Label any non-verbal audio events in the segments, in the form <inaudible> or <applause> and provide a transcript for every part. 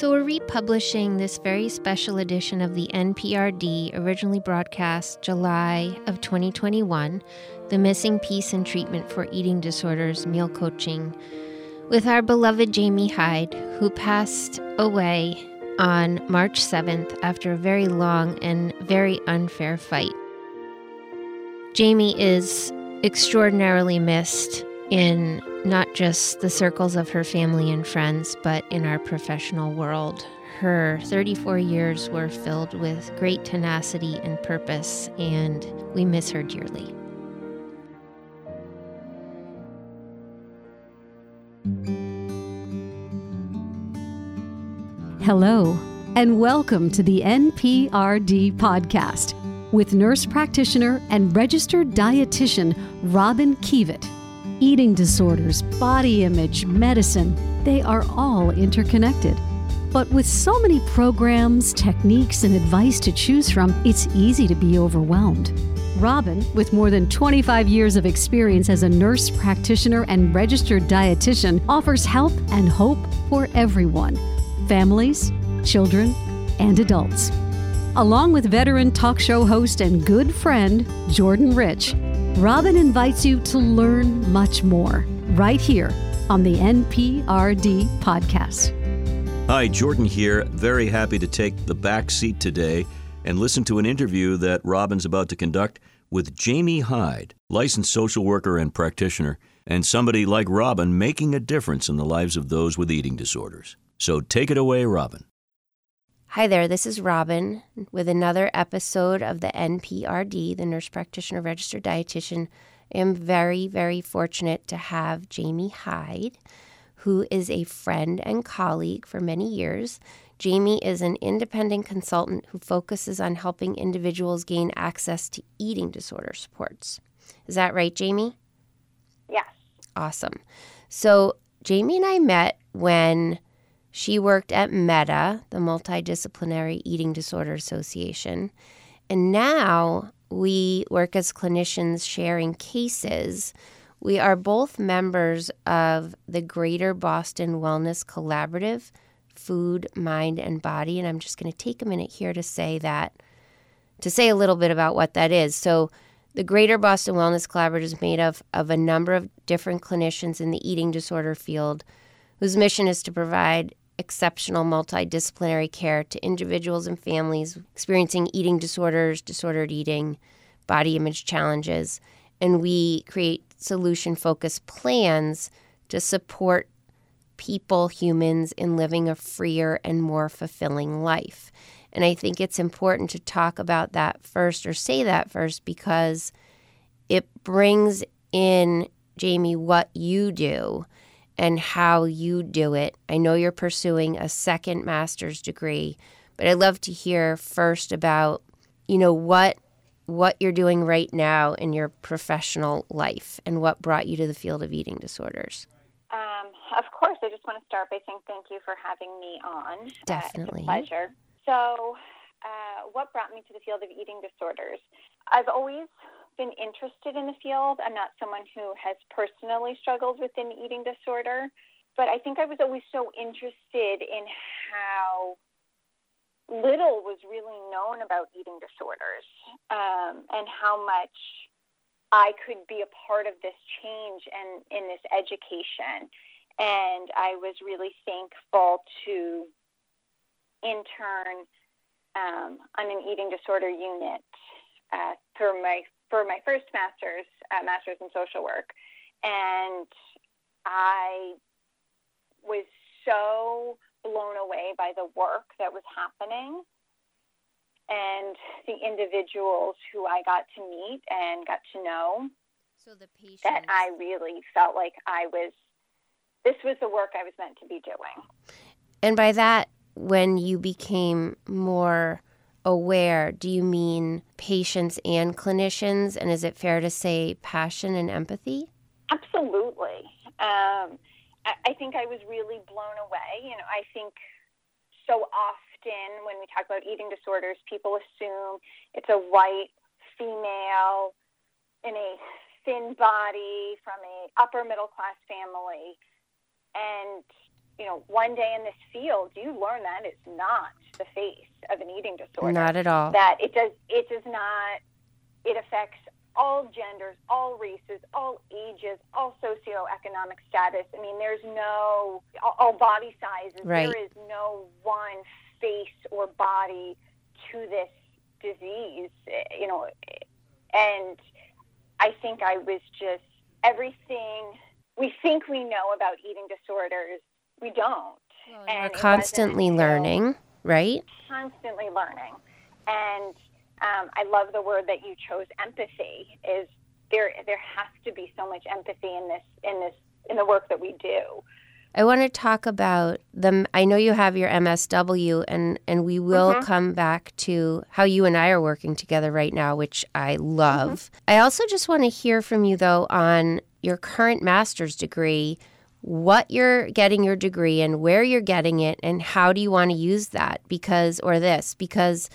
So, we're republishing this very special edition of the NPRD, originally broadcast July of 2021, The Missing Piece in Treatment for Eating Disorders Meal Coaching, with our beloved Jaime Hyde, who passed away on March 7th after a very long and very unfair fight. Jaime is extraordinarily missed in not just the circles of her family and friends, but in our professional world. Her 34 years were filled with great tenacity and purpose, and we miss her dearly. Hello, and welcome to the NPRD podcast with nurse practitioner and registered dietitian Robyn Kievit. Eating disorders, body image, medicine, they are all interconnected. But with so many programs, techniques, and advice to choose from, it's easy to be overwhelmed. Robyn, with more than 25 years of experience as a nurse practitioner and registered dietitian, offers help and hope for everyone families, children, and adults. Along with veteran talk show host and good friend, Jordan Rich, Robyn invites you to learn much more right here on the NPRD podcast. Hi, Jordan here. Very happy to take the back seat today and listen to an interview that Robyn's about to conduct with Jaime Hyde, licensed social worker and practitioner, and somebody like Robyn making a difference in the lives of those with eating disorders. So take it away, Robyn. Hi there, this is Robyn with another episode of the NPRD, the Nurse Practitioner Registered Dietitian. I am very, very fortunate to have Jaime Hyde, who is a friend and colleague for many years. Jaime is an independent consultant who focuses on helping individuals gain access to eating disorder supports. Is that right, Jaime? Yes. Awesome. So, Jaime and I met when she worked at MEDA, the Multidisciplinary Eating Disorder Association. And now we work as clinicians sharing cases. We are both members of the Greater Boston Wellness Collaborative, Food, Mind, and Body. And I'm just going to take a minute here to say that, to say a little bit about what that is. So, the Greater Boston Wellness Collaborative is made of, of a number of different clinicians in the eating disorder field whose mission is to provide exceptional multidisciplinary care to individuals and families experiencing eating disorders, disordered eating, body image challenges. And we create solution focused plans to support people, humans, in living a freer and more fulfilling life. And I think it's important to talk about that first or say that first because it brings in, Jaime, what you do and how you do it. I know you're pursuing a second master's degree, but I'd love to hear first about, you know, what what you're doing right now in your professional life and what brought you to the field of eating disorders. Um, of course, I just want to start by saying thank you for having me on. Definitely. Uh, it's a pleasure. So, uh, what brought me to the field of eating disorders? I've always been interested in the field. I'm not someone who has personally struggled with an eating disorder, but I think I was always so interested in how little was really known about eating disorders um, and how much I could be a part of this change and in this education. And I was really thankful to intern um, on an eating disorder unit uh, through my for my first master's, uh, master's in social work, and I was so blown away by the work that was happening and the individuals who I got to meet and got to know. So the patients that I really felt like I was. This was the work I was meant to be doing. And by that, when you became more aware, do you mean patients and clinicians? And is it fair to say passion and empathy? Absolutely. Um, I, I think I was really blown away. You know, I think so often when we talk about eating disorders, people assume it's a white female in a thin body from a upper middle class family. And you know, one day in this field, you learn that it's not the face of an eating disorder. Not at all. That it does it does not it affects all genders, all races, all ages, all socioeconomic status. I mean, there's no all, all body sizes. Right. There is no one face or body to this disease. You know, and I think I was just everything we think we know about eating disorders, we don't. Well, And we're constantly learning, right? constantly learning. And um, I love the word that you chose, empathy. Is there there has to be so much empathy in this in this in the work that we do. I want to talk about the. I know you have your MSW, and and we will Mhm. come back to how you and I are working together right now, which I love. I also just want to hear from you though on your current master's degree, what you're getting your degree in, where you're getting it, and how do you want to use that? Because or this because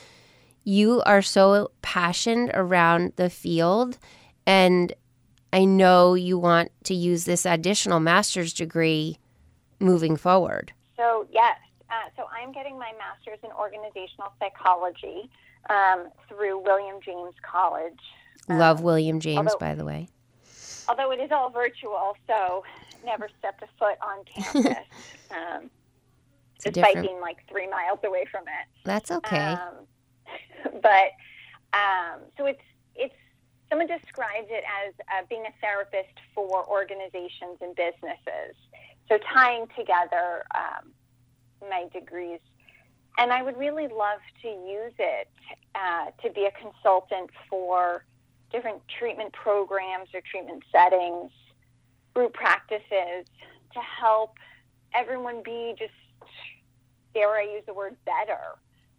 you are so passionate around the field, and I know you want to use this additional master's degree moving forward. So yes, uh, so I'm getting my master's in organizational psychology um, through William James College. Um, Love William James, although- by the way. Although it is all virtual, so never stepped a foot on <laughs> campus, um, despite different. being like three miles away from it. That's okay. Um, <laughs> but um, so it's it's someone described it as uh, being a therapist for organizations and businesses. So tying together um, my degrees, and I would really love to use it uh, to be a consultant for different treatment programs or treatment settings, group practices to help everyone be just dare I use the word better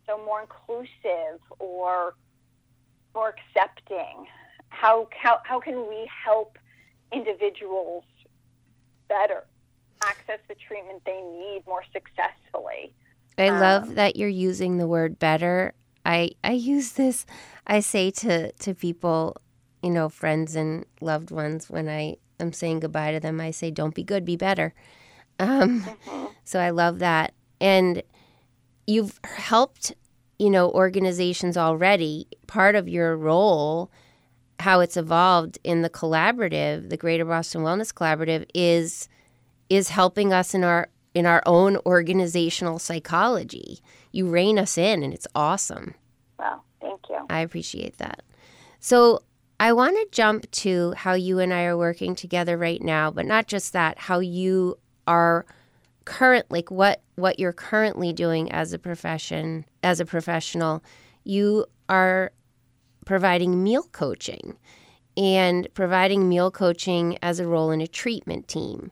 so more inclusive or more accepting how how, how can we help individuals better access the treatment they need more successfully I love um, that you're using the word better. I I use this. I say to to people, you know, friends and loved ones when I am saying goodbye to them. I say, "Don't be good, be better." Um, so I love that, and you've helped, you know, organizations already. Part of your role, how it's evolved in the collaborative, the Greater Boston Wellness Collaborative, is is helping us in our in our own organizational psychology. You rein us in, and it's awesome. well thank you I appreciate that. So, I want to jump to how you and I are working together right now, but not just that, how you are current like what what you're currently doing as a profession, as a professional. You are providing meal coaching and providing meal coaching as a role in a treatment team.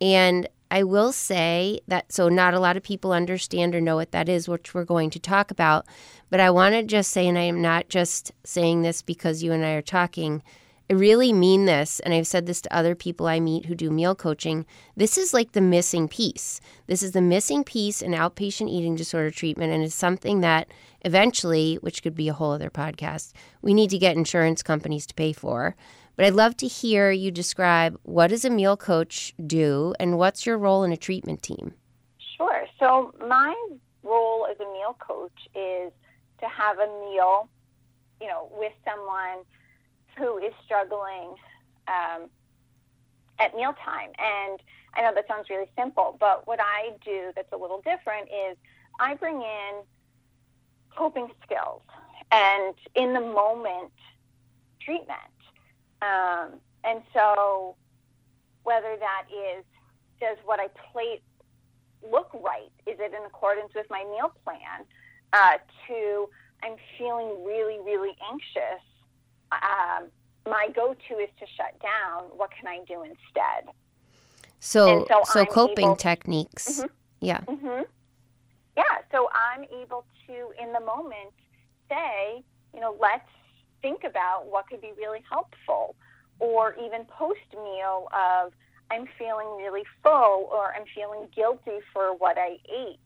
And I will say that so not a lot of people understand or know what that is, which we're going to talk about. But I want to just say, and I am not just saying this because you and I are talking, I really mean this. And I've said this to other people I meet who do meal coaching. This is like the missing piece. This is the missing piece in outpatient eating disorder treatment. And it's something that eventually, which could be a whole other podcast, we need to get insurance companies to pay for. But I'd love to hear you describe what does a meal coach do and what's your role in a treatment team? Sure. So my role as a meal coach is to have a meal, you know, with someone who is struggling um, at mealtime. And I know that sounds really simple, but what I do that's a little different is I bring in coping skills and in the moment treatment. Um, and so whether that is does what I plate look right? Is it in accordance with my meal plan? Uh, to I'm feeling really, really anxious. Um, my go-to is to shut down. What can I do instead? So, And so so coping able- techniques. Mhm. Yeah. hmm Yeah, so I'm able to, in the moment, say, you know, let's think about what could be really helpful, or even post meal of, I'm feeling really full, or I'm feeling guilty for what I ate.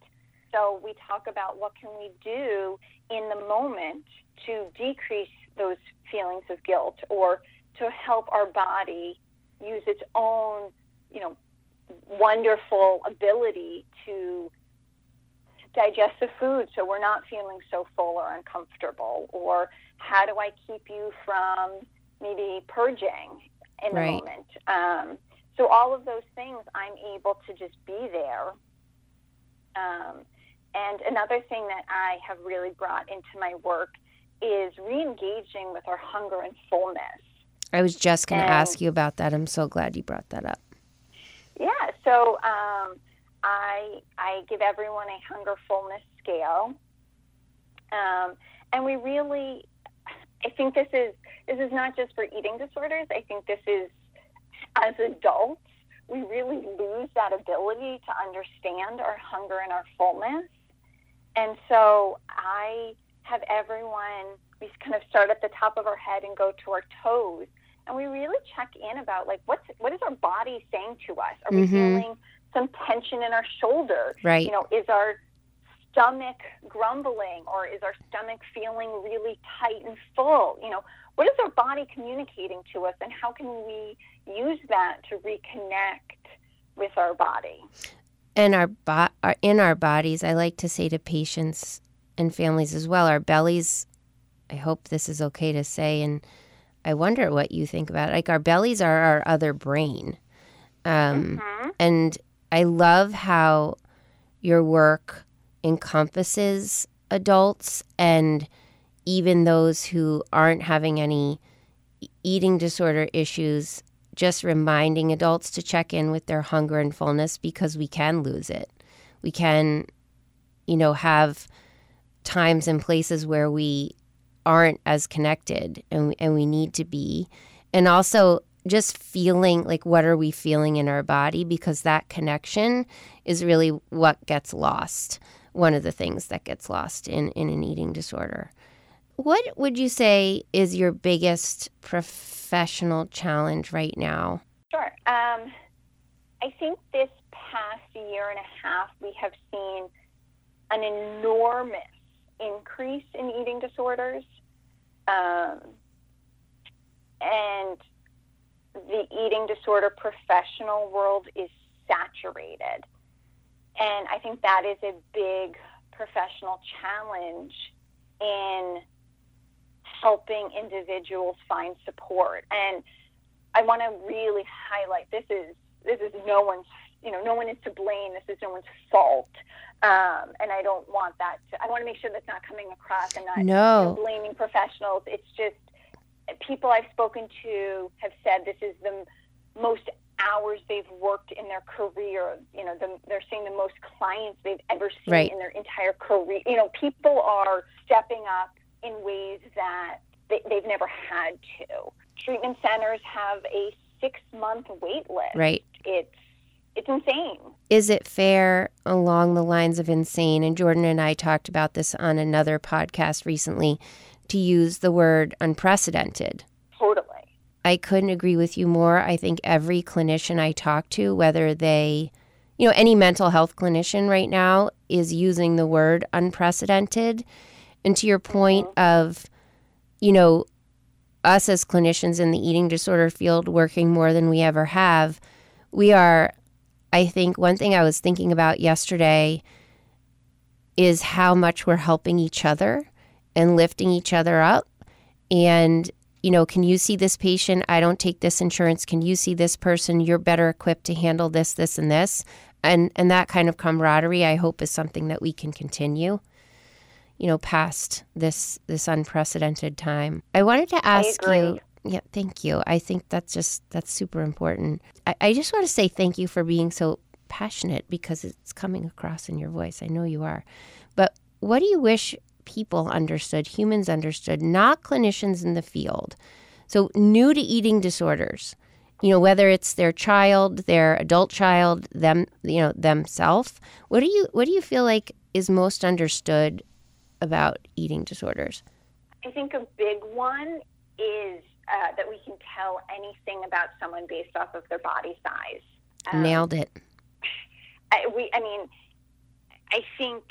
So we talk about what can we do in the moment to decrease those feelings of guilt, or to help our body use its own, you know, wonderful ability to digest the food so we're not feeling so full or uncomfortable? Or how do I keep you from maybe purging in Right. the moment? Um, so all of those things, I'm able to just be there. Um, and another thing that I have really brought into my work is re-engaging with our hunger and fullness. I was just going to ask you about that. I'm so glad you brought that up. Yeah, so um, I I give everyone a hunger fullness scale, um, and we really, I think this is this is not just for eating disorders. I think this is as adults we really lose that ability to understand our hunger and our fullness, and so I have everyone we kind of start at the top of our head and go to our toes and we really check in about like what's what is our body saying to us are we Mhm. feeling some tension in our shoulder. Right. you know is our stomach grumbling or is our stomach feeling really tight and full? You know what is our body communicating to us and how can we use that to reconnect with our body? And our, bo- our in our bodies i like to say to patients and families as well our bellies i hope this is okay to say and i wonder what you think about it. Like our bellies are our other brain. Um, Mhm. and i love how your work encompasses adults and even those who aren't having any eating disorder issues just reminding adults to check in with their hunger and fullness because we can lose it. We can, you know, have times and places where we aren't as connected and, and we need to be. And also just feeling like what are we feeling in our body because that connection is really what gets lost. One of the things that gets lost in, in an eating disorder. What would you say is your biggest professional challenge right now? Sure. Um, I think this past year and a half, we have seen an enormous increase in eating disorders. Um, and the eating disorder professional world is saturated. And I think that is a big professional challenge in helping individuals find support. And I want to really highlight this is this is no one's you know no one is to blame. This is no one's fault. Um, and I don't want that. To, I want to make sure that's not coming across and not you know, No. blaming professionals. It's just people I've spoken to have said this is the most hours they've worked in their career. You know, the, they're seeing the most clients they've ever seen Right. in their entire career. You know, people are stepping up in ways that they, they've never had to. Treatment centers have a six month wait list. Right. It's it's insane. Is it fair along the lines of insane? And Jordan and I talked about this on another podcast recently to use the word unprecedented. Totally. I couldn't agree with you more. I think every clinician I talk to, whether they, you know, any mental health clinician right now is using the word unprecedented. And to your point mm-hmm. of, you know, us as clinicians in the eating disorder field working more than we ever have, we are, I think, one thing I was thinking about yesterday is how much we're helping each other and lifting each other up. And, you know, can you see this patient? I don't take this insurance. Can you see this person? You're better equipped to handle this, this, and this. And and that kind of camaraderie I hope is something that we can continue, you know, past this this unprecedented time. I wanted to ask you yeah, thank you. I think that's just that's super important. I, I just want to say thank you for being so passionate because it's coming across in your voice. I know you are. But what do you wish people understood, humans understood, not clinicians in the field? So new to eating disorders, you know, whether it's their child, their adult child, them, you know, themselves. What do you what do you feel like is most understood about eating disorders? I think a big one is uh, that we can tell anything about someone based off of their body size. Um, Nailed it. I, we, I mean, I think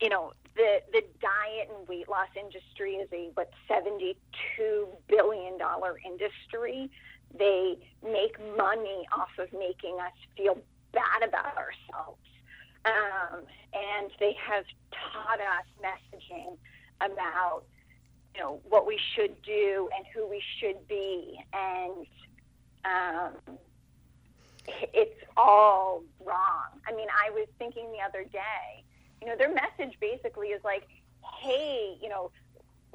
you know the the diet and weight loss industry is a what seventy two billion dollar industry. They make money off of making us feel bad about ourselves. Um, and they have taught us messaging about you know what we should do and who we should be and um, it's all wrong i mean i was thinking the other day you know their message basically is like hey you know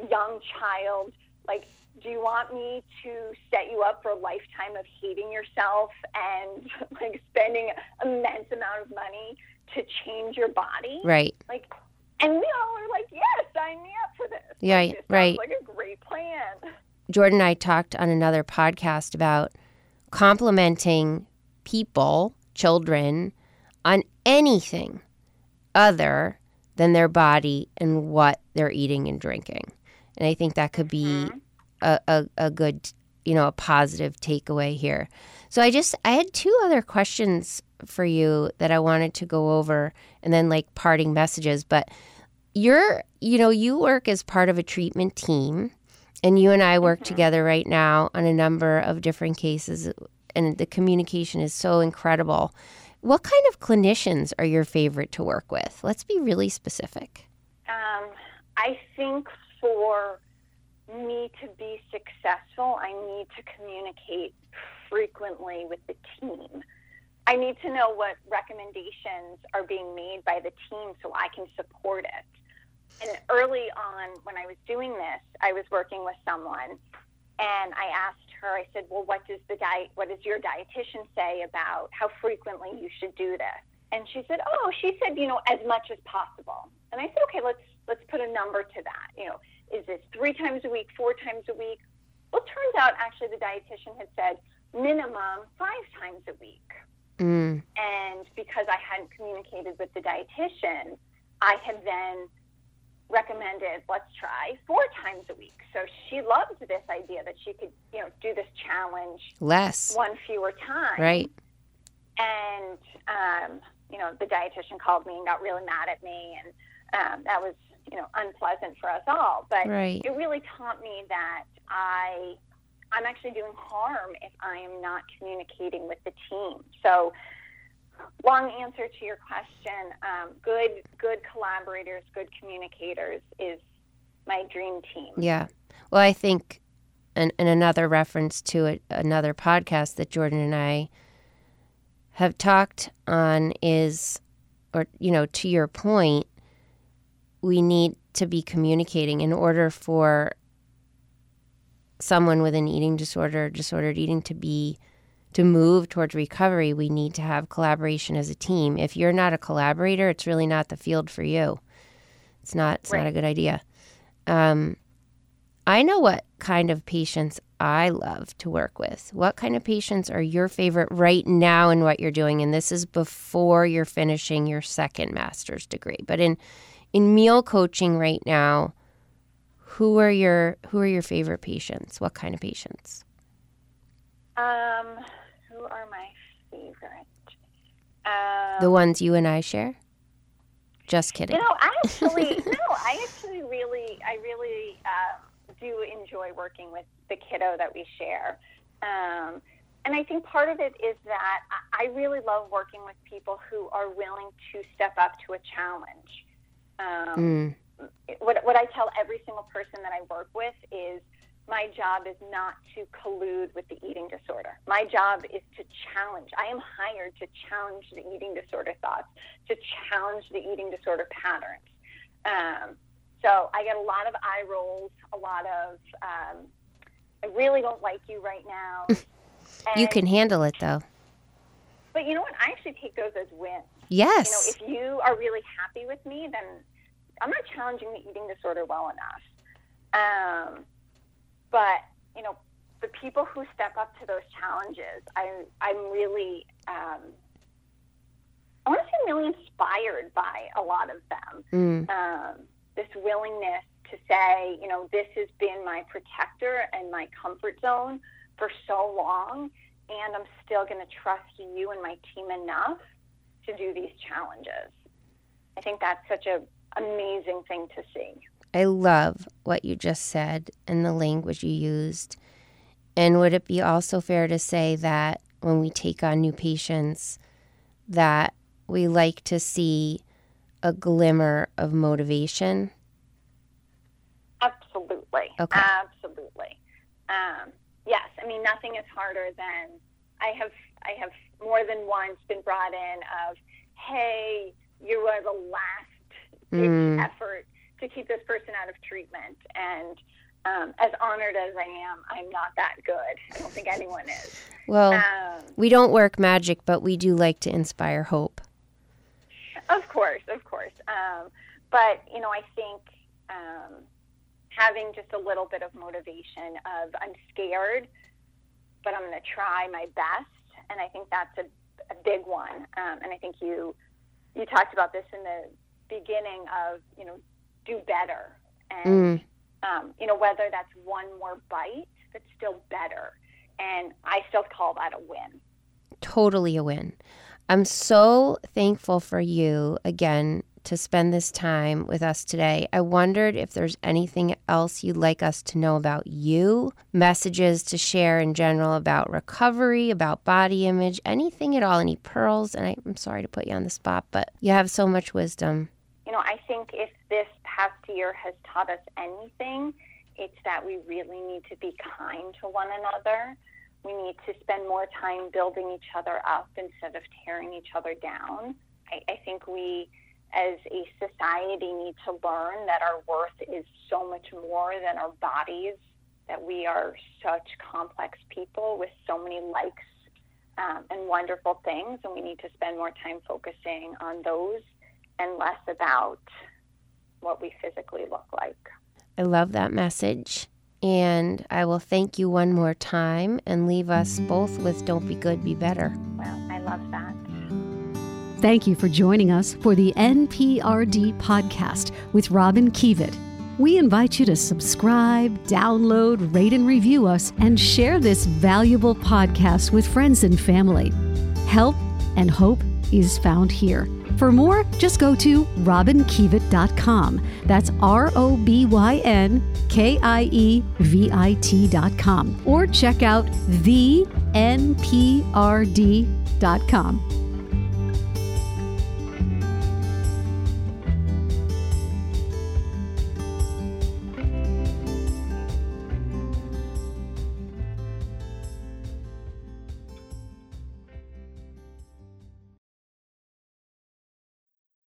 young child like do you want me to set you up for a lifetime of hating yourself and <laughs> like spending immense amount of money to change your body Right. like and we all are like yes sign me up for this Yeah, Like, this right. like a great plan Jordan and I talked on another podcast about complimenting people, children, on anything other than their body and what they're eating and drinking. And I think that could be mm-hmm. a, a, a good, you know, a positive takeaway here. So I just, I had two other questions for you that I wanted to go over and then like parting messages. But you're, you know, you work as part of a treatment team and you and I work mm-hmm. together right now on a number of different cases, and the communication is so incredible. What kind of clinicians are your favorite to work with? Let's be really specific. Um, I think for me to be successful, I need to communicate frequently with the team. I need to know what recommendations are being made by the team so I can support it. And early on, when I was doing this, I was working with someone, and I asked her. I said, "Well, what does the diet? What does your dietitian say about how frequently you should do this?" And she said, "Oh, she said, you know, as much as possible." And I said, "Okay, let's let's put a number to that. You know, is this three times a week, four times a week?" Well, it turns out actually the dietitian had said minimum five times a week. Mm, And because I hadn't communicated with the dietitian, I had then recommended let's try four times a week. So she loved this idea that she could, you know, do this challenge less. one fewer time. Right. And um, you know, the dietitian called me and got really mad at me, and um, that was you know unpleasant for us all. But Right. it really taught me that I I'm actually doing harm if I am not communicating with the team. So long answer to your question. Um, good good collaborators, good communicators is my dream team. Yeah. Well, I think, and, and another reference to it, another podcast that Jordan and I have talked on is, or, you know, to your point, we need to be communicating in order for someone with an eating disorder, disordered eating to be to move towards recovery, we need to have collaboration as a team. If you're not a collaborator, it's really not the field for you. It's not. It's not a good idea. Um, I know what kind of patients I love to work with. What kind of patients are your favorite right now in what you're doing? And this is before you're finishing your second master's degree. But in in meal coaching right now, who are your who are your favorite patients? What kind of patients? Um, who are my favorite? Um, The ones you and I share? Just kidding. You know, I actually <laughs> no, I actually really, I really uh, do enjoy working with the kiddo that we share, um, and I think part of it is that I I really love working with people who are willing to step up to a challenge. Um, Mm, what, what I tell every single person that I work with is my job is not to collude with the eating disorder. My job is to challenge. I am hired to challenge the eating disorder thoughts, to challenge the eating disorder patterns. Um, so I get a lot of eye rolls, a lot of, um, I really don't like you right now. <laughs> you can handle it though. But you know what? I actually take those as wins. Yes. You know, if you are really happy with me, then I'm not challenging the eating disorder well enough. Um, but you know, the people who step up to those challenges, I I'm really um, I want to say I'm really inspired by a lot of them. Mm, Um, this willingness to say, you know, this has been my protector and my comfort zone for so long, and I'm still going to trust you and my team enough to do these challenges. I think that's such a amazing thing to see. I love what you just said and the language you used. And would it be also fair to say that when we take on new patients, that we like to see a glimmer of motivation? Absolutely. Okay. Absolutely. Um, yes. I mean, nothing is harder than I have. I have more than once been brought in of, hey, you are the last Mm. effort to keep this person out of treatment, and um, as honored as I am, I'm not that good. I don't think anyone is. Well, Um, we don't work magic, but we do like to inspire hope. Of course, of course. Um, but you know, I think um, having just a little bit of motivation of I'm scared, but I'm going to try my best, and I think that's a, a big one. Um, and I think you you talked about this in the beginning of you know do better, and um, you know whether that's one more bite, but still better. And I still call that a win. Totally a win. I'm so thankful for you again to spend this time with us today. I wondered if there's anything else you'd like us to know about you, messages to share in general about recovery, about body image, anything at all, any pearls. And I, I'm sorry to put you on the spot, but you have so much wisdom. you know, I think if this past year has taught us anything, it's that we really need to be kind to one another. We need to spend more time building each other up instead of tearing each other down. I, I think we, as a society, need to learn that our worth is so much more than our bodies, that we are such complex people with so many likes um, and wonderful things, and we need to spend more time focusing on those and less about what we physically look like. I love that message. And I will thank you one more time and leave us both with Don't Be Good, Be Better. Well, I love that. Thank you for joining us for the NPRD podcast with Robyn Kievit. We invite you to subscribe, download, rate, and review us, and share this valuable podcast with friends and family. Help and hope is found here. For more, just go to robynkievit.com. That's R O B Y N K I E V I T.com. Or check out the NPRD.com.